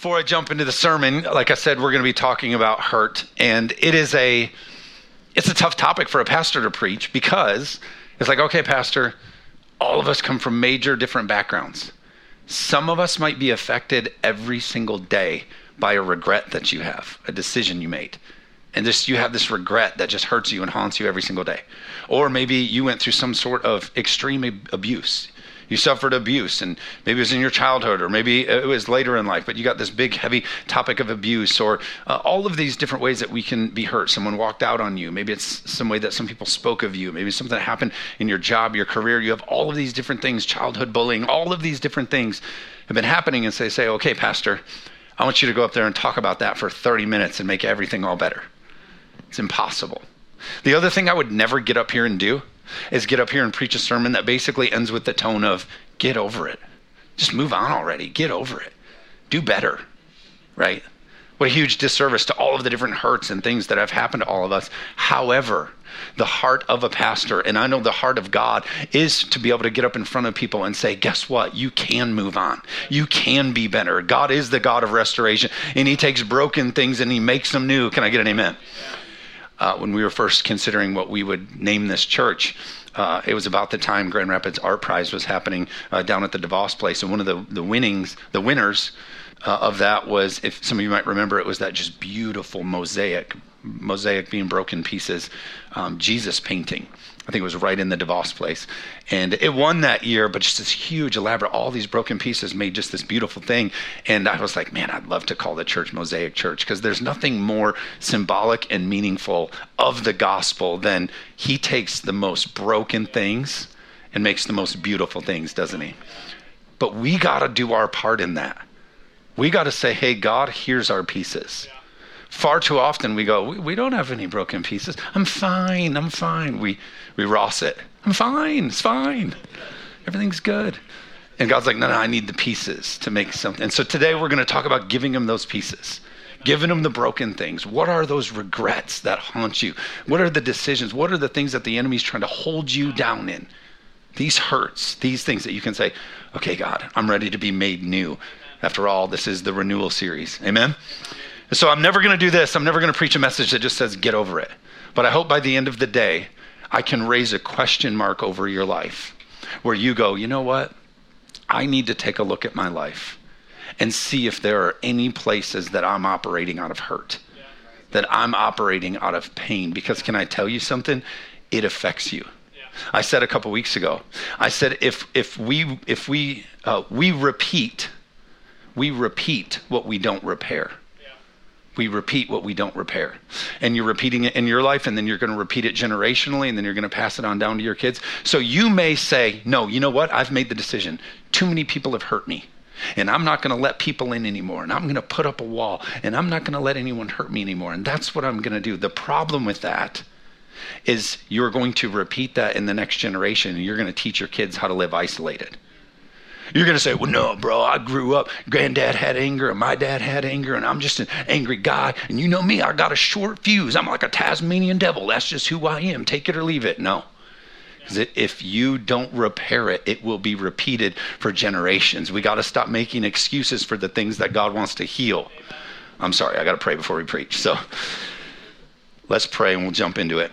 before I jump into the sermon, like I said, we're going to be talking about hurt, and it is a it's a tough topic for a pastor to preach because it's like, okay, pastor, all of us come from major different backgrounds. Some of us might be affected every single day by a regret that you have, a decision you made. And just you have this regret that just hurts you and haunts you every single day. Or maybe you went through some sort of extreme abuse you suffered abuse and maybe it was in your childhood or maybe it was later in life but you got this big heavy topic of abuse or uh, all of these different ways that we can be hurt. Someone walked out on you. Maybe it's some way that some people spoke of you. Maybe something that happened in your job your career. You have all of these different things childhood bullying all of these different things have been happening and say say okay pastor i want you to go up there and talk about that for 30 minutes and make everything all better. It's impossible. The other thing i would never get up here and do is get up here and preach a sermon that basically ends with the tone of get over it. Just move on already. Get over it. Do better. Right? What a huge disservice to all of the different hurts and things that have happened to all of us. However, the heart of a pastor, and I know the heart of God, is to be able to get up in front of people and say, guess what? You can move on. You can be better. God is the God of restoration, and He takes broken things and He makes them new. Can I get an amen? Yeah uh, when we were first considering what we would name this church. Uh, it was about the time Grand Rapids ArtPrize was happening uh, down at the DeVos place, and one of the the winnings, the winners uh, of that was, if some of you might remember, it was that just beautiful mosaic, mosaic being broken pieces, um, Jesus painting. I think it was right in the DeVos place. And it won that year, but just this huge, elaborate, all these broken pieces made just this beautiful thing. And I was like, man, I'd love to call the church Mosaic Church because there's nothing more symbolic and meaningful of the gospel than he takes the most broken things and makes the most beautiful things, doesn't he? But we got to do our part in that. We got to say, hey, God, here's our pieces. Yeah far too often we go, we, we, don't have any broken pieces. I'm fine. I'm fine. We, we Ross it. I'm fine. It's fine. Everything's good. And God's like, no, no, I need the pieces to make something. And so today we're going to talk about giving him those pieces, giving him the broken things. What are those regrets that haunt you? What are the decisions? What are the things that the enemy's trying to hold you down in? These hurts, these things that you can say, okay, God, I'm ready to be made new. After all, this is the renewal series. Amen? So I'm never going to do this. I'm never going to preach a message that just says, get over it. But I hope by the end of the day, I can raise a question mark over your life where you go, you know what? I need to take a look at my life and see if there are any places that I'm operating out of hurt, that I'm operating out of pain. Because can I tell you something? It affects you. I said a couple weeks ago. I said if if we if we uh, we repeat, we repeat what we don't repair. We repeat what we don't repair. And you're repeating it in your life, and then you're going to repeat it generationally, and then you're going to pass it on down to your kids. So you may say, No, you know what? I've made the decision. Too many people have hurt me. And I'm not going to let people in anymore. And I'm going to put up a wall. And I'm not going to let anyone hurt me anymore. And that's what I'm going to do. The problem with that is you're going to repeat that in the next generation, and you're going to teach your kids how to live isolated. You're going to say, well, no, bro, I grew up, granddad had anger, and my dad had anger, and I'm just an angry guy. And you know me, I got a short fuse. I'm like a Tasmanian devil. That's just who I am. Take it or leave it. No. Because if you don't repair it, it will be repeated for generations. We got to stop making excuses for the things that God wants to heal. I'm sorry, I got to pray before we preach. So let's pray and we'll jump into it.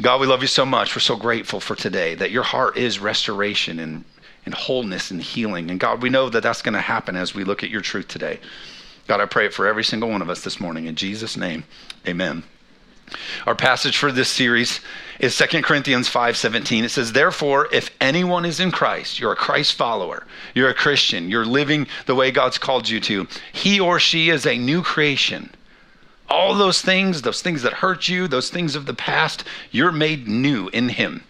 God, we love you so much. We're so grateful for today that your heart is restoration and and wholeness and healing. And God, we know that that's going to happen as we look at your truth today. God, I pray it for every single one of us this morning. In Jesus' name, amen. Our passage for this series is 2 Corinthians 5:17. It says, "Therefore, if anyone is in Christ, you're a Christ follower, you're a Christian, you're living the way God's called you to, he or she is a new creation." All those things, those things that hurt you, those things of the past, you're made new in him.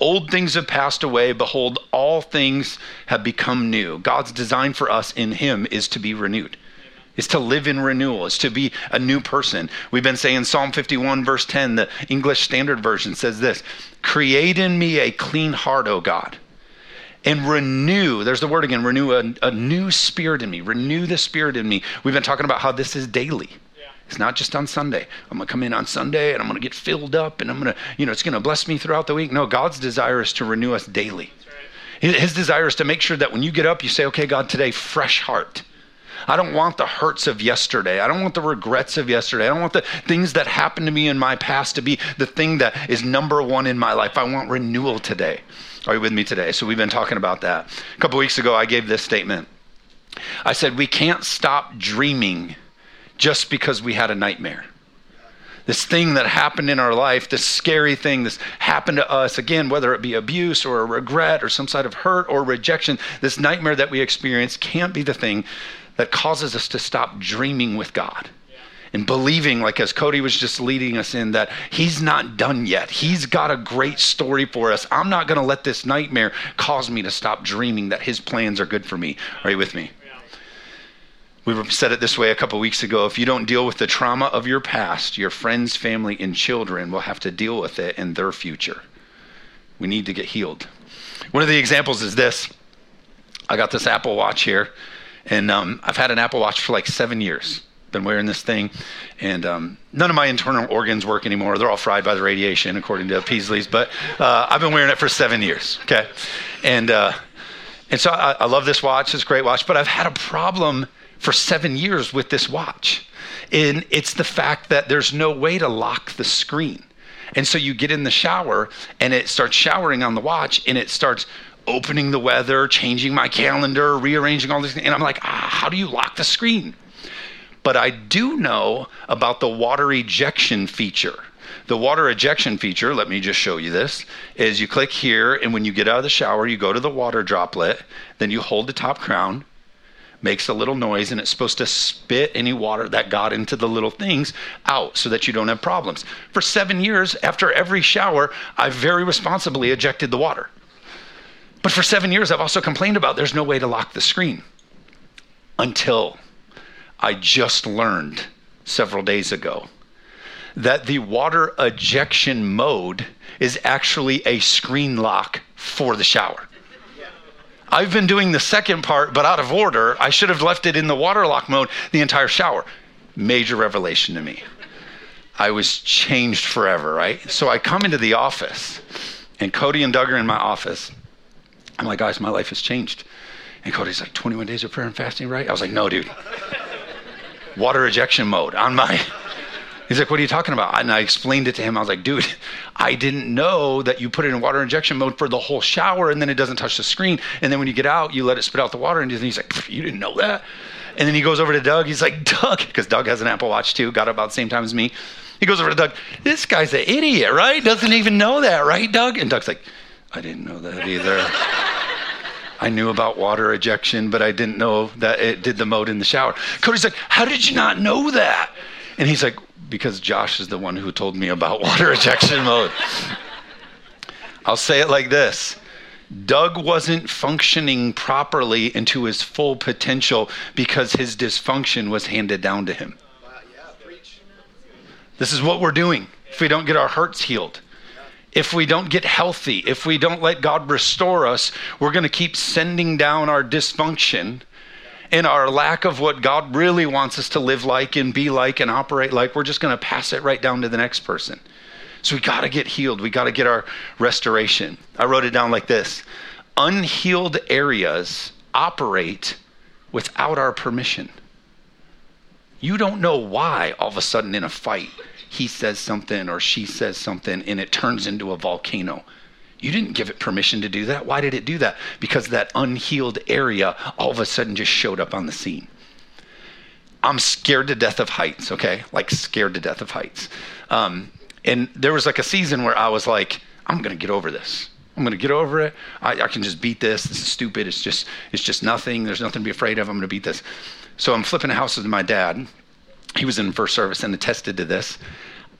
Old things have passed away. Behold, all things have become new. God's design for us in Him is to be renewed, is to live in renewal, is to be a new person. We've been saying Psalm 51, verse 10, the English Standard Version says this Create in me a clean heart, O God. And renew, there's the word again, renew a, a new spirit in me. Renew the spirit in me. We've been talking about how this is daily. It's not just on Sunday. I'm going to come in on Sunday and I'm going to get filled up and I'm going to, you know, it's going to bless me throughout the week. No, God's desire is to renew us daily. His desire is to make sure that when you get up, you say, okay, God, today, fresh heart. I don't want the hurts of yesterday. I don't want the regrets of yesterday. I don't want the things that happened to me in my past to be the thing that is number one in my life. I want renewal today. Are you with me today? So we've been talking about that. A couple weeks ago, I gave this statement. I said, We can't stop dreaming just because we had a nightmare this thing that happened in our life, this scary thing that's happened to us, again, whether it be abuse or a regret or some side of hurt or rejection, this nightmare that we experience can't be the thing that causes us to stop dreaming with God and believing, like as Cody was just leading us in, that He's not done yet. He's got a great story for us. I'm not going to let this nightmare cause me to stop dreaming that His plans are good for me. Are you with me? We said it this way a couple weeks ago. If you don't deal with the trauma of your past, your friends, family, and children will have to deal with it in their future. We need to get healed. One of the examples is this I got this Apple Watch here, and um, I've had an Apple Watch for like seven years. Been wearing this thing, and um, none of my internal organs work anymore. They're all fried by the radiation, according to Peasley's. But uh, I've been wearing it for seven years. Okay, and uh, and so I, I love this watch. It's a great watch, but I've had a problem for seven years with this watch. And it's the fact that there's no way to lock the screen. And so you get in the shower and it starts showering on the watch and it starts opening the weather, changing my calendar, rearranging all these things. And I'm like, ah, how do you lock the screen? But I do know about the water ejection feature. The water ejection feature, let me just show you this, is you click here, and when you get out of the shower, you go to the water droplet, then you hold the top crown, makes a little noise and it's supposed to spit any water that got into the little things out so that you don't have problems. For seven years, after every shower, I very responsibly ejected the water. But for seven years, I've also complained about there's no way to lock the screen until I just learned several days ago that the water ejection mode is actually a screen lock for the shower. I've been doing the second part, but out of order. I should have left it in the water lock mode the entire shower. Major revelation to me. I was changed forever, right? So I come into the office, and Cody and Doug are in my office. I'm like, guys, my life has changed. And Cody's like, 21 days of prayer and fasting, right? I was like, no, dude. Water ejection mode on my He's like, What are you talking about? And I explained it to him. I was like, Dude, I didn't know that you put it in water injection mode for the whole shower and then it doesn't touch the screen. And then when you get out, you let it spit out the water. And he's like, You didn't know that? And then he goes over to Doug. He's like, Doug, because Doug has an Apple Watch too, got it about the same time as me. He goes over to Doug, This guy's an idiot, right? Doesn't even know that, right, Doug? And Doug's like, I didn't know that either. I knew about water ejection, but I didn't know that it did the mode in the shower. Cody's like, How did you not know that? And he's like, because Josh is the one who told me about water ejection mode. I'll say it like this Doug wasn't functioning properly into his full potential because his dysfunction was handed down to him. This is what we're doing if we don't get our hurts healed. If we don't get healthy, if we don't let God restore us, we're going to keep sending down our dysfunction in our lack of what God really wants us to live like and be like and operate like, we're just going to pass it right down to the next person. So we got to get healed. We got to get our restoration. I wrote it down like this Unhealed areas operate without our permission. You don't know why all of a sudden in a fight he says something or she says something and it turns into a volcano. You didn't give it permission to do that. Why did it do that? Because that unhealed area all of a sudden just showed up on the scene. I'm scared to death of heights, okay? Like scared to death of heights. Um, and there was like a season where I was like, I'm gonna get over this. I'm gonna get over it. I, I can just beat this. This is stupid. It's just it's just nothing. There's nothing to be afraid of. I'm gonna beat this. So I'm flipping houses with my dad. He was in first service and attested to this.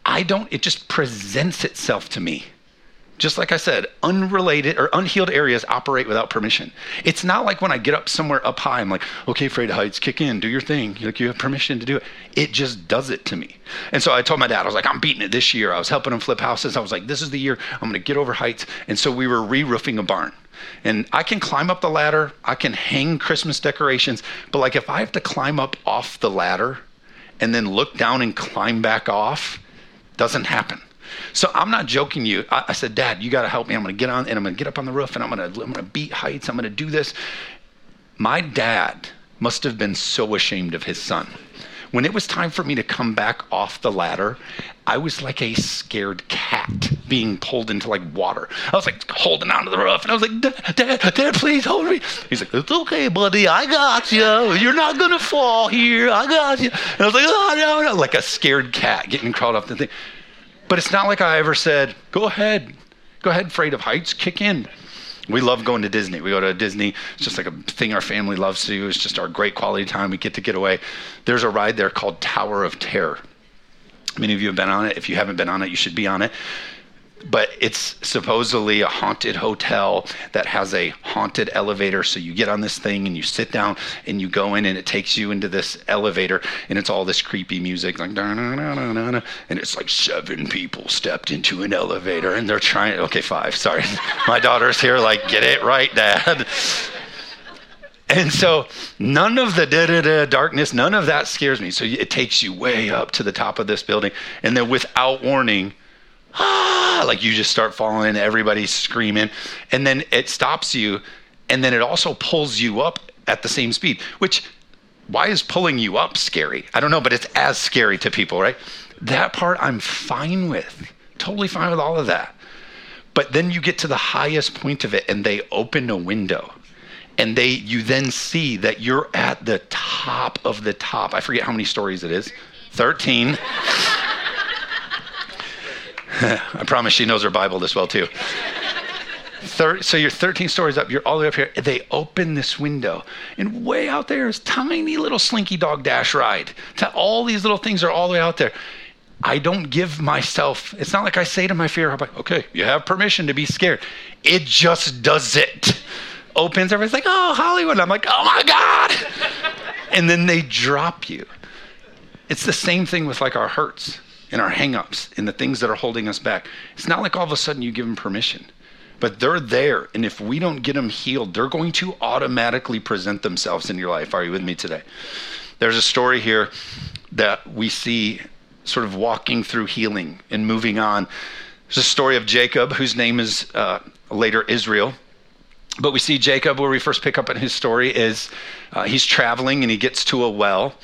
I don't. It just presents itself to me just like I said, unrelated or unhealed areas operate without permission. It's not like when I get up somewhere up high, I'm like, okay, afraid of heights, kick in, do your thing. Like you have permission to do it. It just does it to me. And so I told my dad, I was like, I'm beating it this year. I was helping him flip houses. I was like, this is the year I'm going to get over heights. And so we were re-roofing a barn. And I can climb up the ladder, I can hang Christmas decorations, but like if I have to climb up off the ladder and then look down and climb back off, doesn't happen. So I'm not joking you. I, I said, Dad, you got to help me. I'm going to get on and I'm going to get up on the roof and I'm going to I'm going to beat heights. I'm going to do this. My dad must have been so ashamed of his son. When it was time for me to come back off the ladder, I was like a scared cat being pulled into like water. I was like holding onto the roof, and I was like, "Dad, Dad, Dad, please hold me." He's like, "It's okay, buddy. I got you. You're not gonna fall here. I got you." And I was like, "Oh no, no!" Like a scared cat getting crawled off the thing. But it's not like I ever said, "Go ahead, go ahead, afraid of heights, kick in." We love going to Disney. We go to Disney. It's just like a thing our family loves to do. It's just our great quality time. We get to get away. There's a ride there called Tower of Terror. Many of you have been on it. If you haven't been on it, you should be on it but it's supposedly a haunted hotel that has a haunted elevator. So you get on this thing and you sit down and you go in and it takes you into this elevator and it's all this creepy music like da na na na na, and it's like seven people stepped into an elevator and they're trying. Okay, five. Sorry, my daughter's here. Like, get it right, Dad. And so none of the da da da darkness, none of that scares me. So it takes you way up to the top of this building, and then without warning ah, like you just start falling, everybody's screaming, and then it stops you, and then it also pulls you up at the same speed, which why is pulling you up scary? I don't know, but it's as scary to people, right? That part I'm fine with, totally fine with all of that. But then you get to the highest point of it, and they open a window and they you then see that you're at the top of the top. I forget how many stories it is. 13. I promise she knows her Bible this well too. So you're 13 stories up, you're all the way up here. They open this window, and way out there is tiny little Slinky Dog Dash ride. All these little things are all the way out there. I don't give myself, it's not like I say to my fear, okay, you have permission to be scared. It just does it. Opens, everybody's like, oh, Hollywood. I'm like, oh my God. and then they drop you. It's the same thing with like our hurts and our hangups and the things that are holding us back. It's not like all of a sudden you give them permission, but they're there. And if we don't get them healed, they're going to automatically present themselves in your life. Are you with me today? There's a story here that we see sort of walking through healing and moving on. There's a story of Jacob, whose name is uh, later Israel. But we see Jacob, where we first pick up in his story, is uh, he's traveling and he gets to a well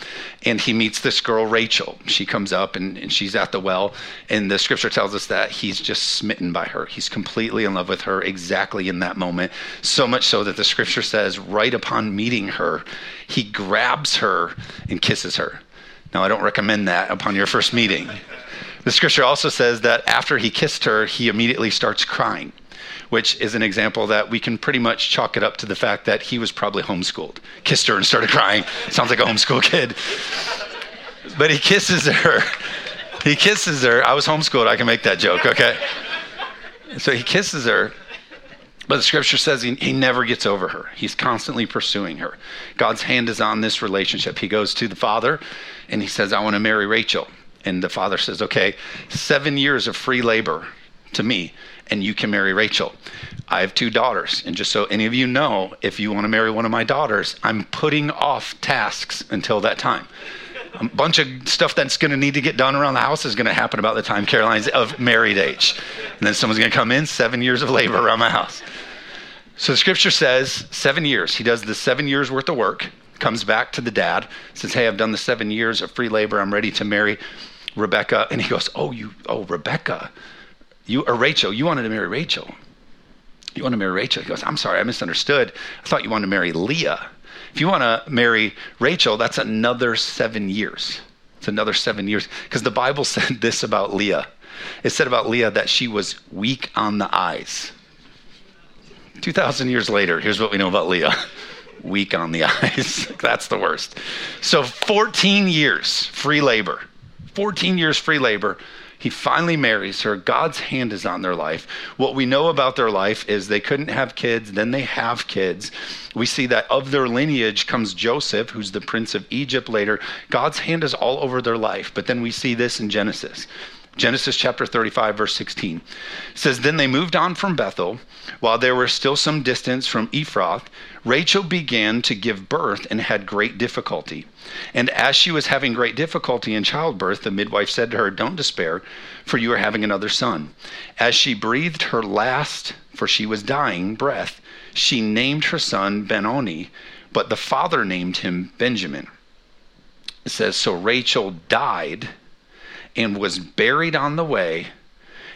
and he meets this girl, Rachel. She comes up and, and she's at the well. And the scripture tells us that he's just smitten by her. He's completely in love with her exactly in that moment. So much so that the scripture says, right upon meeting her, he grabs her and kisses her. Now, I don't recommend that upon your first meeting. The scripture also says that after he kissed her, he immediately starts crying which is an example that we can pretty much chalk it up to the fact that he was probably homeschooled. Kissed her and started crying. Sounds like a homeschool kid. But he kisses her. He kisses her. I was homeschooled. I can make that joke, okay? So he kisses her. But the scripture says he, he never gets over her. He's constantly pursuing her. God's hand is on this relationship. He goes to the father and he says, I want to marry Rachel. And the father says, Okay, seven years of free labor to me and you can marry Rachel. I have two daughters. And just so any of you know, if you want to marry one of my daughters, I'm putting off tasks until that time. A bunch of stuff that's going to need to get done around the house is going to happen about the time Caroline's of married age. And then someone's going to come in, seven years of labor around my house. So the scripture says seven years. He does the seven years worth of work, comes back to the dad, says, Hey, I've done the seven years of free labor. I'm ready to marry Rebecca. And he goes, Oh, you, oh, Rebecca. You or Rachel, you wanted to marry Rachel. You want to marry Rachel? He goes, I'm sorry, I misunderstood. I thought you wanted to marry Leah. If you want to marry Rachel, that's another seven years. It's another seven years. Because the Bible said this about Leah. It said about Leah that she was weak on the eyes. 2,000 years later, here's what we know about Leah weak on the eyes. That's the worst. So 14 years free labor. 14 years free labor he finally marries her. God's hand is on their life. What we know about their life is they couldn't have kids, then they have kids. We see that of their lineage comes Joseph, who's the prince of Egypt later. God's hand is all over their life. But then we see this in Genesis. Genesis chapter 35, verse 16 says, Then they moved on from Bethel. While they were still some distance from Ephrath, Rachel began to give birth and had great difficulty. And as she was having great difficulty in childbirth, the midwife said to her, Don't despair, for you are having another son. As she breathed her last, for she was dying, breath, she named her son Benoni, but the father named him Benjamin. It says, So Rachel died and was buried on the way.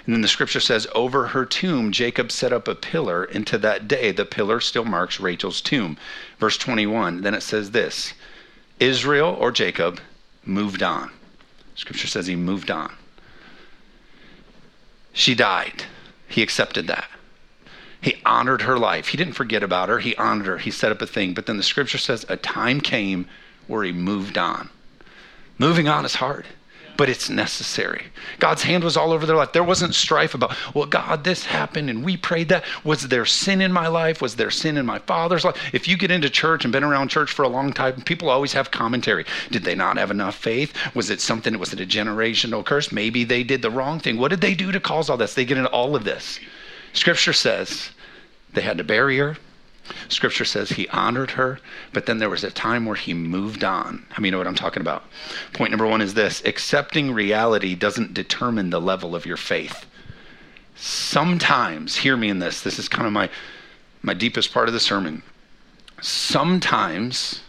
And then the scripture says, Over her tomb, Jacob set up a pillar, and to that day, the pillar still marks Rachel's tomb. Verse 21, then it says this Israel or Jacob moved on. Scripture says he moved on. She died. He accepted that. He honored her life. He didn't forget about her. He honored her. He set up a thing. But then the scripture says a time came where he moved on. Moving on is hard, but it's necessary. God's hand was all over their life. There wasn't strife about, well, God, this happened and we prayed that. Was there sin in my life? Was there sin in my father's life? If you get into church and been around church for a long time, people always have commentary. Did they not have enough faith? Was it something, was it a generational curse? Maybe they did the wrong thing. What did they do to cause all this? They get into all of this. Scripture says they had bury her. Scripture says he honored her, but then there was a time where he moved on. I mean, you know what I'm talking about? Point number one is this accepting reality doesn't determine the level of your faith. Sometimes, hear me in this, this is kind of my, my deepest part of the sermon. Sometimes,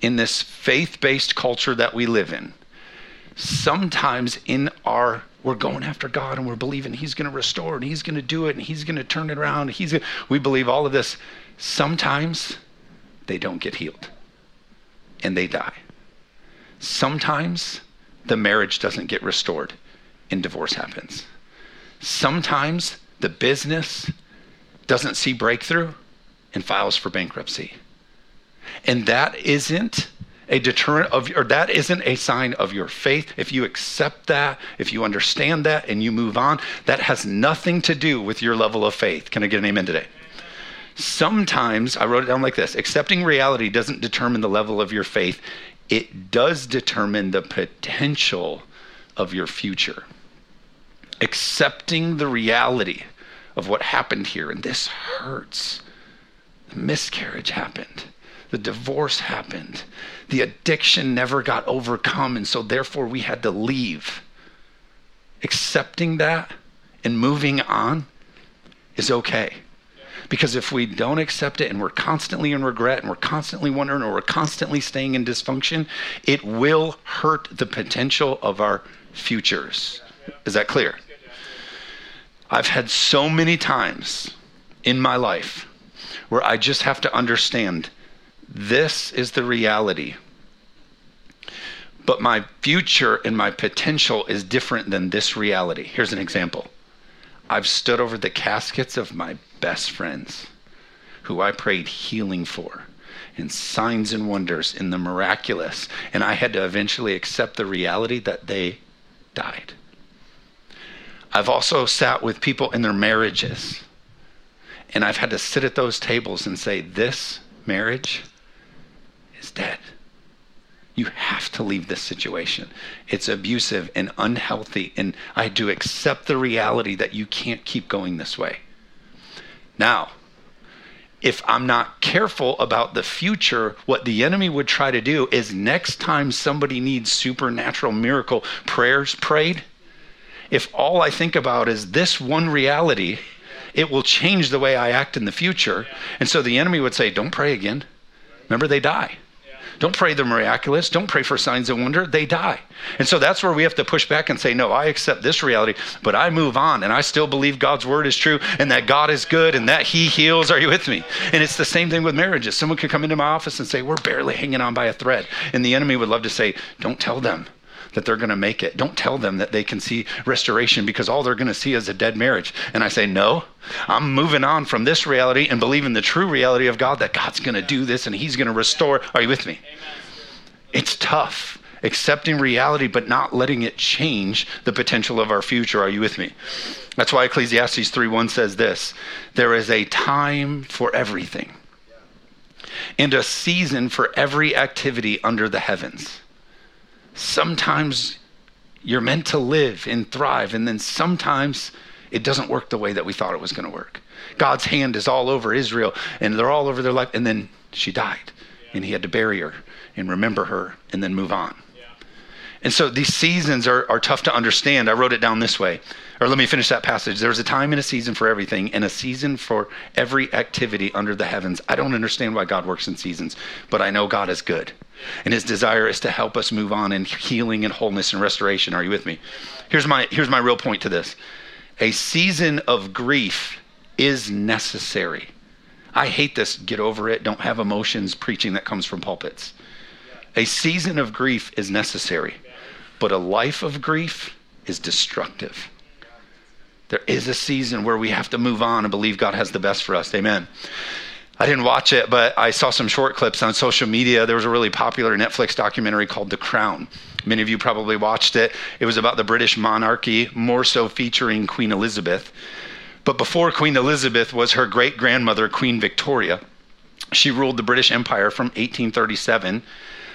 in this faith based culture that we live in, sometimes in our we're going after God and we're believing He's going to restore and He's going to do it and He's going to turn it around. He's we believe all of this. Sometimes they don't get healed and they die. Sometimes the marriage doesn't get restored and divorce happens. Sometimes the business doesn't see breakthrough and files for bankruptcy. And that isn't a deterrent of or that isn't a sign of your faith if you accept that if you understand that and you move on that has nothing to do with your level of faith can i get an amen today sometimes i wrote it down like this accepting reality doesn't determine the level of your faith it does determine the potential of your future accepting the reality of what happened here and this hurts the miscarriage happened the divorce happened. The addiction never got overcome, and so therefore we had to leave. Accepting that and moving on is okay. Because if we don't accept it and we're constantly in regret and we're constantly wondering or we're constantly staying in dysfunction, it will hurt the potential of our futures. Is that clear? I've had so many times in my life where I just have to understand this is the reality. But my future and my potential is different than this reality. Here's an example I've stood over the caskets of my best friends who I prayed healing for and signs and wonders in the miraculous. And I had to eventually accept the reality that they died. I've also sat with people in their marriages, and I've had to sit at those tables and say, This marriage is dead. You have to leave this situation. It's abusive and unhealthy, and I do accept the reality that you can't keep going this way. Now, if I'm not careful about the future, what the enemy would try to do is next time somebody needs supernatural miracle prayers prayed, if all I think about is this one reality, it will change the way I act in the future. And so the enemy would say, Don't pray again. Remember, they die. Don't pray the miraculous. Don't pray for signs and wonder. They die. And so that's where we have to push back and say, no, I accept this reality, but I move on and I still believe God's word is true and that God is good and that He heals. Are you with me? And it's the same thing with marriages. Someone could come into my office and say, we're barely hanging on by a thread. And the enemy would love to say, don't tell them that they're going to make it. Don't tell them that they can see restoration because all they're going to see is a dead marriage. And I say, no, I'm moving on from this reality and believing the true reality of God that God's going to do this and He's going to restore. Are you with me? It's tough accepting reality but not letting it change the potential of our future. Are you with me? That's why Ecclesiastes 3:1 says this, there is a time for everything and a season for every activity under the heavens sometimes you're meant to live and thrive, and then sometimes it doesn't work the way that we thought it was going to work. God's hand is all over Israel, and they're all over their life, and then she died, and he had to bury her and remember her and then move on. And so these seasons are, are tough to understand. I wrote it down this way. Or let me finish that passage. There's a time and a season for everything, and a season for every activity under the heavens. I don't understand why God works in seasons, but I know God is good. And his desire is to help us move on in healing and wholeness and restoration. Are you with me? Here's my, here's my real point to this a season of grief is necessary. I hate this get over it, don't have emotions preaching that comes from pulpits. A season of grief is necessary, but a life of grief is destructive. There is a season where we have to move on and believe God has the best for us. Amen. I didn't watch it, but I saw some short clips on social media. There was a really popular Netflix documentary called The Crown. Many of you probably watched it. It was about the British monarchy, more so featuring Queen Elizabeth. But before Queen Elizabeth was her great grandmother, Queen Victoria. She ruled the British Empire from 1837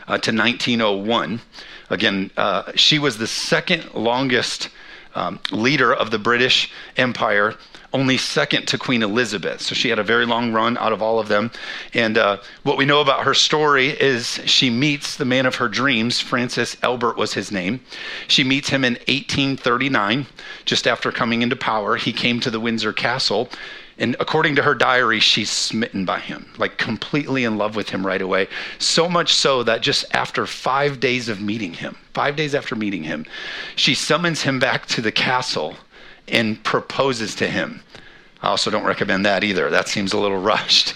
uh, to 1901. Again, uh, she was the second longest um, leader of the British Empire, only second to Queen Elizabeth. So she had a very long run out of all of them. And uh, what we know about her story is she meets the man of her dreams. Francis Albert was his name. She meets him in 1839, just after coming into power. He came to the Windsor Castle and according to her diary, she's smitten by him, like completely in love with him right away. So much so that just after five days of meeting him, five days after meeting him, she summons him back to the castle and proposes to him. I also don't recommend that either. That seems a little rushed.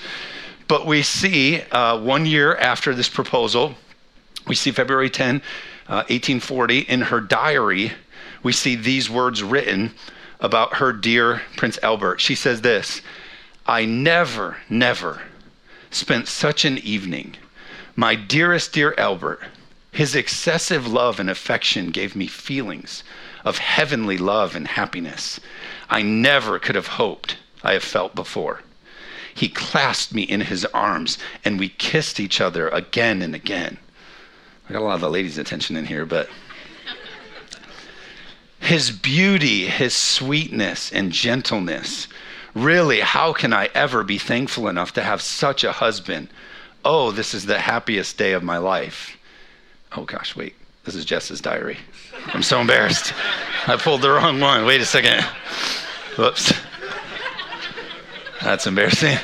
But we see uh, one year after this proposal, we see February 10, uh, 1840, in her diary, we see these words written about her dear Prince Albert. She says this I never, never spent such an evening. My dearest dear Albert, his excessive love and affection gave me feelings of heavenly love and happiness I never could have hoped I have felt before. He clasped me in his arms and we kissed each other again and again. I got a lot of the ladies' attention in here, but his beauty, his sweetness, and gentleness. Really, how can I ever be thankful enough to have such a husband? Oh, this is the happiest day of my life. Oh gosh, wait. This is Jess's diary. I'm so embarrassed. I pulled the wrong one. Wait a second. Whoops. That's embarrassing.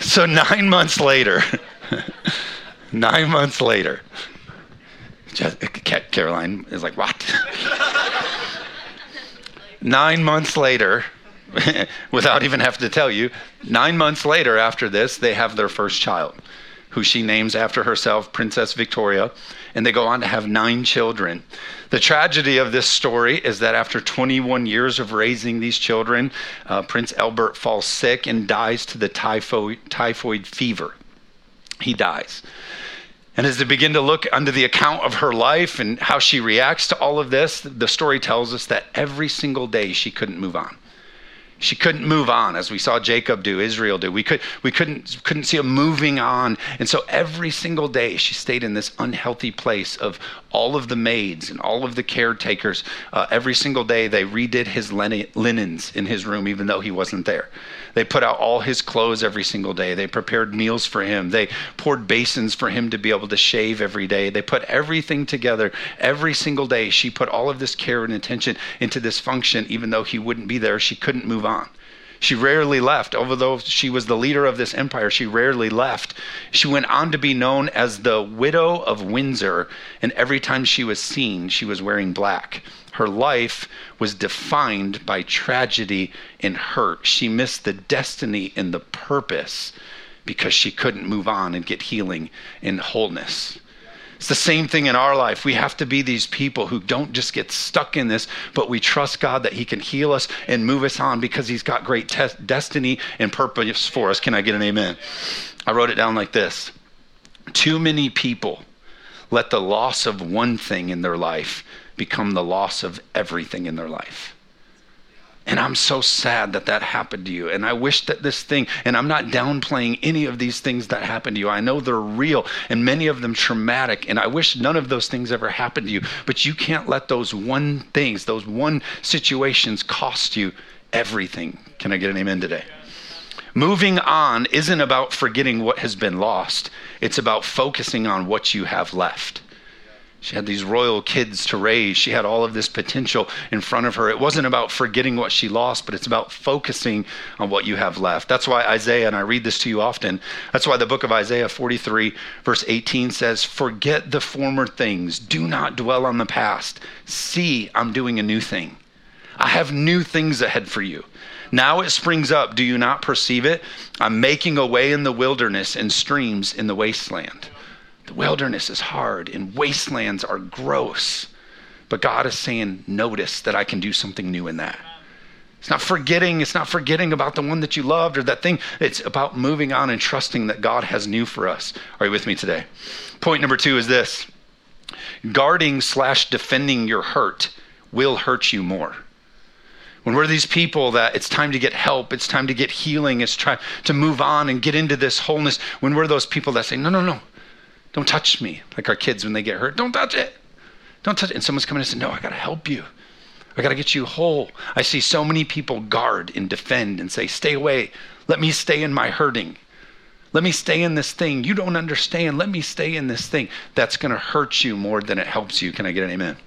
So, nine months later, nine months later, Caroline is like, What? nine months later, without even having to tell you, nine months later after this, they have their first child, who she names after herself, Princess Victoria, and they go on to have nine children. The tragedy of this story is that after 21 years of raising these children, uh, Prince Albert falls sick and dies to the typhoid fever. He dies. And as they begin to look under the account of her life and how she reacts to all of this, the story tells us that every single day she couldn't move on. She couldn't move on as we saw Jacob do, Israel do. We, could, we couldn't, couldn't see him moving on. And so every single day she stayed in this unhealthy place of all of the maids and all of the caretakers. Uh, every single day they redid his linens in his room, even though he wasn't there. They put out all his clothes every single day. They prepared meals for him. They poured basins for him to be able to shave every day. They put everything together every single day. She put all of this care and attention into this function, even though he wouldn't be there. She couldn't move on. She rarely left. Although she was the leader of this empire, she rarely left. She went on to be known as the Widow of Windsor, and every time she was seen, she was wearing black. Her life was defined by tragedy and hurt. She missed the destiny and the purpose because she couldn't move on and get healing and wholeness. It's the same thing in our life. We have to be these people who don't just get stuck in this, but we trust God that He can heal us and move us on because He's got great te- destiny and purpose for us. Can I get an amen? I wrote it down like this Too many people let the loss of one thing in their life become the loss of everything in their life. And I'm so sad that that happened to you. And I wish that this thing, and I'm not downplaying any of these things that happened to you. I know they're real and many of them traumatic. And I wish none of those things ever happened to you. But you can't let those one things, those one situations cost you everything. Can I get an amen today? Moving on isn't about forgetting what has been lost, it's about focusing on what you have left. She had these royal kids to raise. She had all of this potential in front of her. It wasn't about forgetting what she lost, but it's about focusing on what you have left. That's why Isaiah, and I read this to you often, that's why the book of Isaiah 43, verse 18 says, Forget the former things. Do not dwell on the past. See, I'm doing a new thing. I have new things ahead for you. Now it springs up. Do you not perceive it? I'm making a way in the wilderness and streams in the wasteland. The wilderness is hard and wastelands are gross. But God is saying, notice that I can do something new in that. It's not forgetting, it's not forgetting about the one that you loved or that thing. It's about moving on and trusting that God has new for us. Are you with me today? Point number two is this guarding slash defending your hurt will hurt you more. When we're these people that it's time to get help, it's time to get healing, it's time to move on and get into this wholeness, when we're those people that say, no, no, no, don't touch me. Like our kids when they get hurt, don't touch it. Don't touch it. And someone's coming and say, No, I got to help you. I got to get you whole. I see so many people guard and defend and say, Stay away. Let me stay in my hurting. Let me stay in this thing. You don't understand. Let me stay in this thing. That's going to hurt you more than it helps you. Can I get an amen?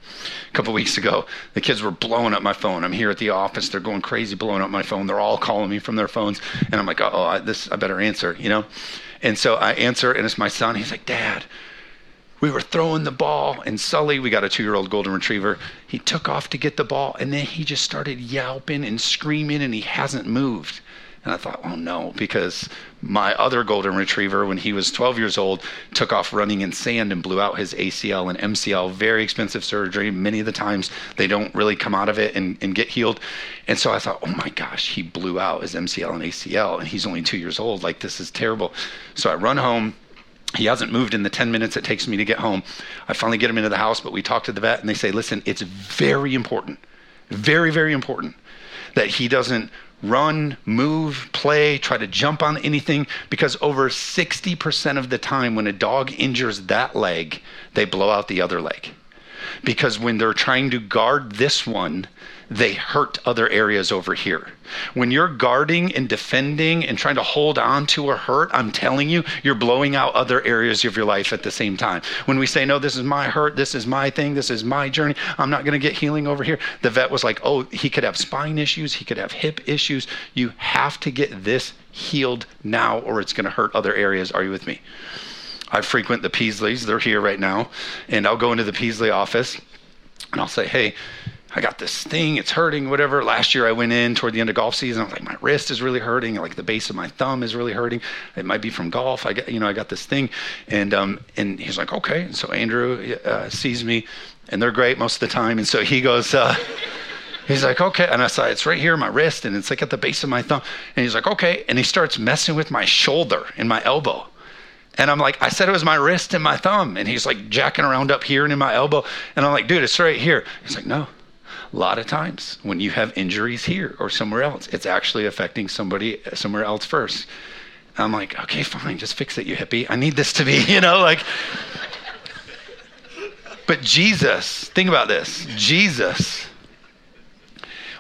A couple weeks ago, the kids were blowing up my phone. I'm here at the office. They're going crazy, blowing up my phone. They're all calling me from their phones, and I'm like, oh, I, this I better answer, you know. And so I answer, and it's my son. He's like, Dad, we were throwing the ball, and Sully, we got a two year old golden retriever, he took off to get the ball, and then he just started yelping and screaming, and he hasn't moved. And I thought, oh no, because my other golden retriever, when he was 12 years old, took off running in sand and blew out his ACL and MCL. Very expensive surgery. Many of the times they don't really come out of it and, and get healed. And so I thought, oh my gosh, he blew out his MCL and ACL, and he's only two years old. Like, this is terrible. So I run home. He hasn't moved in the 10 minutes it takes me to get home. I finally get him into the house, but we talk to the vet, and they say, listen, it's very important, very, very important that he doesn't run, move, play, try to jump on anything because over 60% of the time when a dog injures that leg, they blow out the other leg. Because when they're trying to guard this one, they hurt other areas over here. When you're guarding and defending and trying to hold on to a hurt, I'm telling you, you're blowing out other areas of your life at the same time. When we say, no, this is my hurt, this is my thing, this is my journey, I'm not going to get healing over here, the vet was like, oh, he could have spine issues, he could have hip issues. You have to get this healed now or it's going to hurt other areas. Are you with me? I frequent the Peasleys, they're here right now, and I'll go into the Peasley office and I'll say, hey, I got this thing, it's hurting, whatever. Last year I went in toward the end of golf season. I was like, my wrist is really hurting, like the base of my thumb is really hurting. It might be from golf. I got, you know, I got this thing, and um, and he's like, okay. And so Andrew uh, sees me, and they're great most of the time. And so he goes, uh, he's like, okay. And I said, it's right here, my wrist, and it's like at the base of my thumb. And he's like, okay. And he starts messing with my shoulder and my elbow. And I'm like, I said it was my wrist and my thumb. And he's like jacking around up here and in my elbow. And I'm like, dude, it's right here. He's like, no, a lot of times when you have injuries here or somewhere else, it's actually affecting somebody uh, somewhere else first. I'm like, okay, fine, just fix it, you hippie. I need this to be, you know, like. But Jesus, think about this Jesus,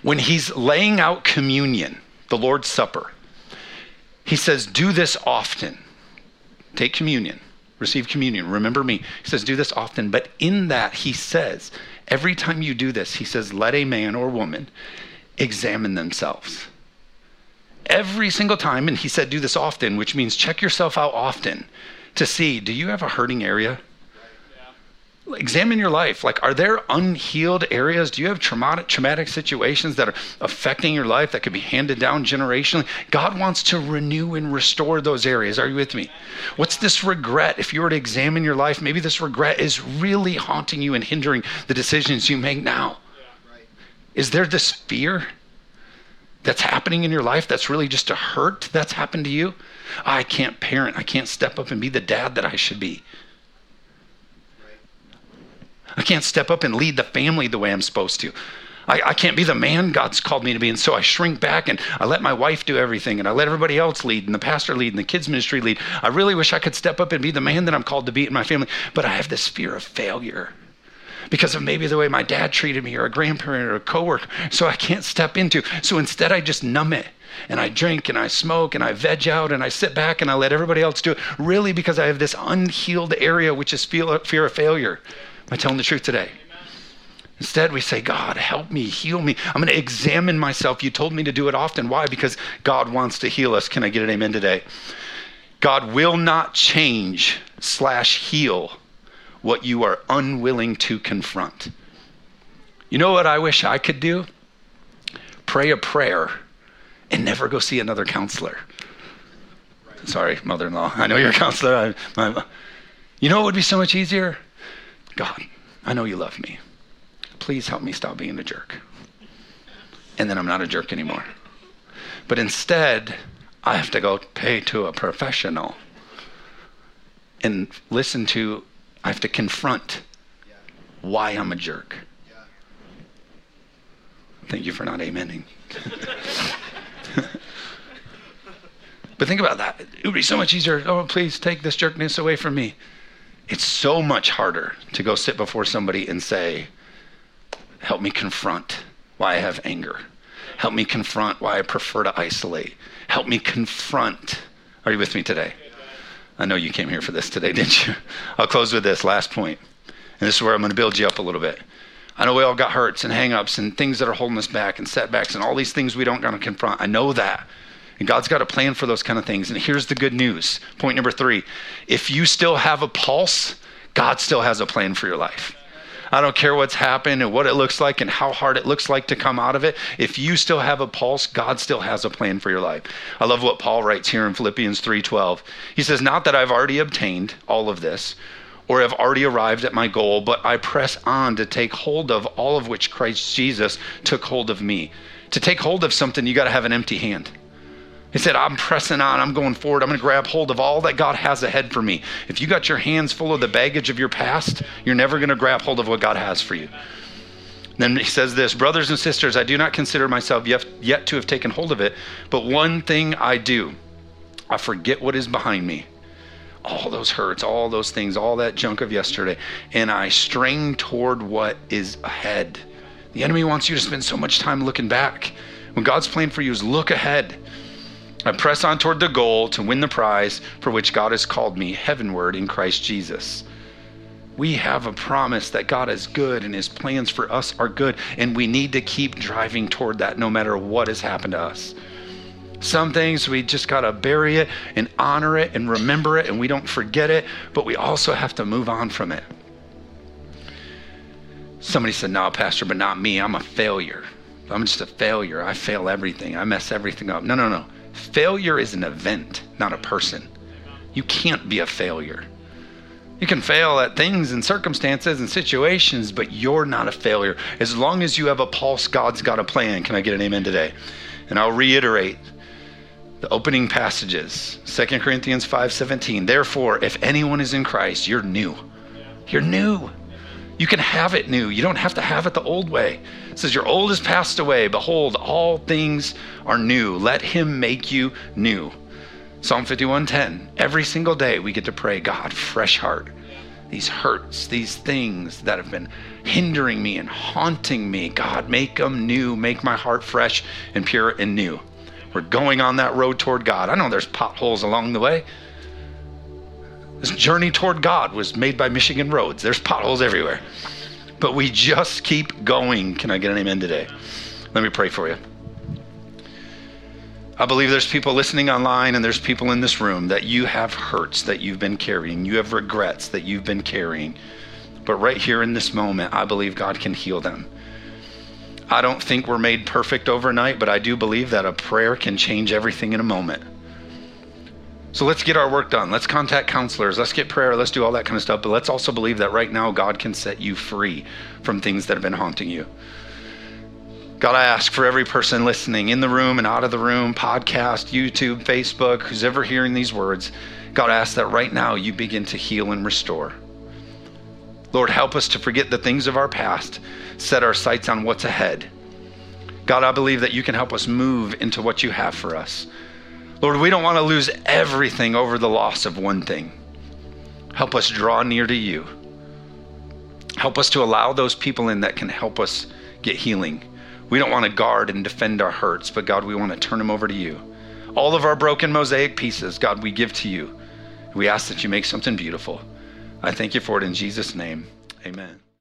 when he's laying out communion, the Lord's Supper, he says, do this often. Take communion, receive communion, remember me. He says, do this often. But in that, he says, Every time you do this, he says, let a man or woman examine themselves. Every single time, and he said, do this often, which means check yourself out often to see do you have a hurting area? Examine your life. Like are there unhealed areas? Do you have traumatic traumatic situations that are affecting your life that could be handed down generationally? God wants to renew and restore those areas. Are you with me? What's this regret? If you were to examine your life maybe this regret is really haunting you and hindering the decisions you make now. Is there this fear that's happening in your life that's really just a hurt that's happened to you? I can't parent. I can't step up and be the dad that i should be I can't step up and lead the family the way I'm supposed to. I, I, can't be the man God's called me to be. And so I shrink back and I let my wife do everything and I let everybody else lead and the pastor lead and the kids' ministry lead. I really wish I could step up and be the man that I'm called to be in my family, but I have this fear of failure because of maybe the way my dad treated me or a grandparent or a coworker. So I can't step into. So instead, I just numb it and I drink and I smoke and I veg out and I sit back and I let everybody else do it. Really, because I have this unhealed area, which is fear of failure. Am I telling the truth today? Instead, we say, God, help me, heal me. I'm going to examine myself. You told me to do it often. Why? Because God wants to heal us. Can I get an amen today? God will not change slash heal what you are unwilling to confront. You know what I wish I could do? Pray a prayer and never go see another counselor. Sorry, mother in law. I know you're a counselor. I, you know what would be so much easier? God, I know you love me. Please help me stop being a jerk. And then I'm not a jerk anymore. But instead, I have to go pay to a professional and listen to, I have to confront why I'm a jerk. Thank you for not amening. but think about that. It would be so much easier. Oh, please take this jerkness away from me. It's so much harder to go sit before somebody and say, Help me confront why I have anger. Help me confront why I prefer to isolate. Help me confront. Are you with me today? I know you came here for this today, didn't you? I'll close with this last point. And this is where I'm going to build you up a little bit. I know we all got hurts and hangups and things that are holding us back and setbacks and all these things we don't got to confront. I know that. And God's got a plan for those kind of things. And here's the good news. Point number three if you still have a pulse, God still has a plan for your life. I don't care what's happened and what it looks like and how hard it looks like to come out of it. If you still have a pulse, God still has a plan for your life. I love what Paul writes here in Philippians 3:12. He says, "Not that I've already obtained all of this or have already arrived at my goal, but I press on to take hold of all of which Christ Jesus took hold of me." To take hold of something, you got to have an empty hand. He said, I'm pressing on. I'm going forward. I'm going to grab hold of all that God has ahead for me. If you got your hands full of the baggage of your past, you're never going to grab hold of what God has for you. Then he says this Brothers and sisters, I do not consider myself yet, to have taken hold of it, but one thing I do I forget what is behind me. All those hurts, all those things, all that junk of yesterday, and I strain toward what is ahead. The enemy wants you to spend so much time looking back. When God's plan for you is look ahead. I press on toward the goal to win the prize for which God has called me heavenward in Christ Jesus. We have a promise that God is good and his plans for us are good, and we need to keep driving toward that no matter what has happened to us. Some things we just got to bury it and honor it and remember it, and we don't forget it, but we also have to move on from it. Somebody said, No, Pastor, but not me. I'm a failure. I'm just a failure. I fail everything. I mess everything up. No, no, no. Failure is an event, not a person. You can't be a failure. You can fail at things and circumstances and situations, but you're not a failure. As long as you have a pulse, God's got a plan. Can I get an amen today? And I'll reiterate the opening passages 2 Corinthians 5:17. Therefore, if anyone is in Christ, you're new. You're new. You can have it new. You don't have to have it the old way. It says, Your old has passed away. Behold, all things are new. Let him make you new. Psalm 51:10. Every single day we get to pray, God, fresh heart. These hurts, these things that have been hindering me and haunting me, God, make them new. Make my heart fresh and pure and new. We're going on that road toward God. I know there's potholes along the way. This journey toward God was made by Michigan roads. There's potholes everywhere. But we just keep going. Can I get an amen today? Let me pray for you. I believe there's people listening online and there's people in this room that you have hurts that you've been carrying. You have regrets that you've been carrying. But right here in this moment, I believe God can heal them. I don't think we're made perfect overnight, but I do believe that a prayer can change everything in a moment. So let's get our work done. Let's contact counselors. Let's get prayer. Let's do all that kind of stuff. But let's also believe that right now God can set you free from things that have been haunting you. God, I ask for every person listening in the room and out of the room, podcast, YouTube, Facebook, who's ever hearing these words, God, I ask that right now you begin to heal and restore. Lord, help us to forget the things of our past, set our sights on what's ahead. God, I believe that you can help us move into what you have for us. Lord, we don't want to lose everything over the loss of one thing. Help us draw near to you. Help us to allow those people in that can help us get healing. We don't want to guard and defend our hurts, but God, we want to turn them over to you. All of our broken mosaic pieces, God, we give to you. We ask that you make something beautiful. I thank you for it in Jesus' name. Amen.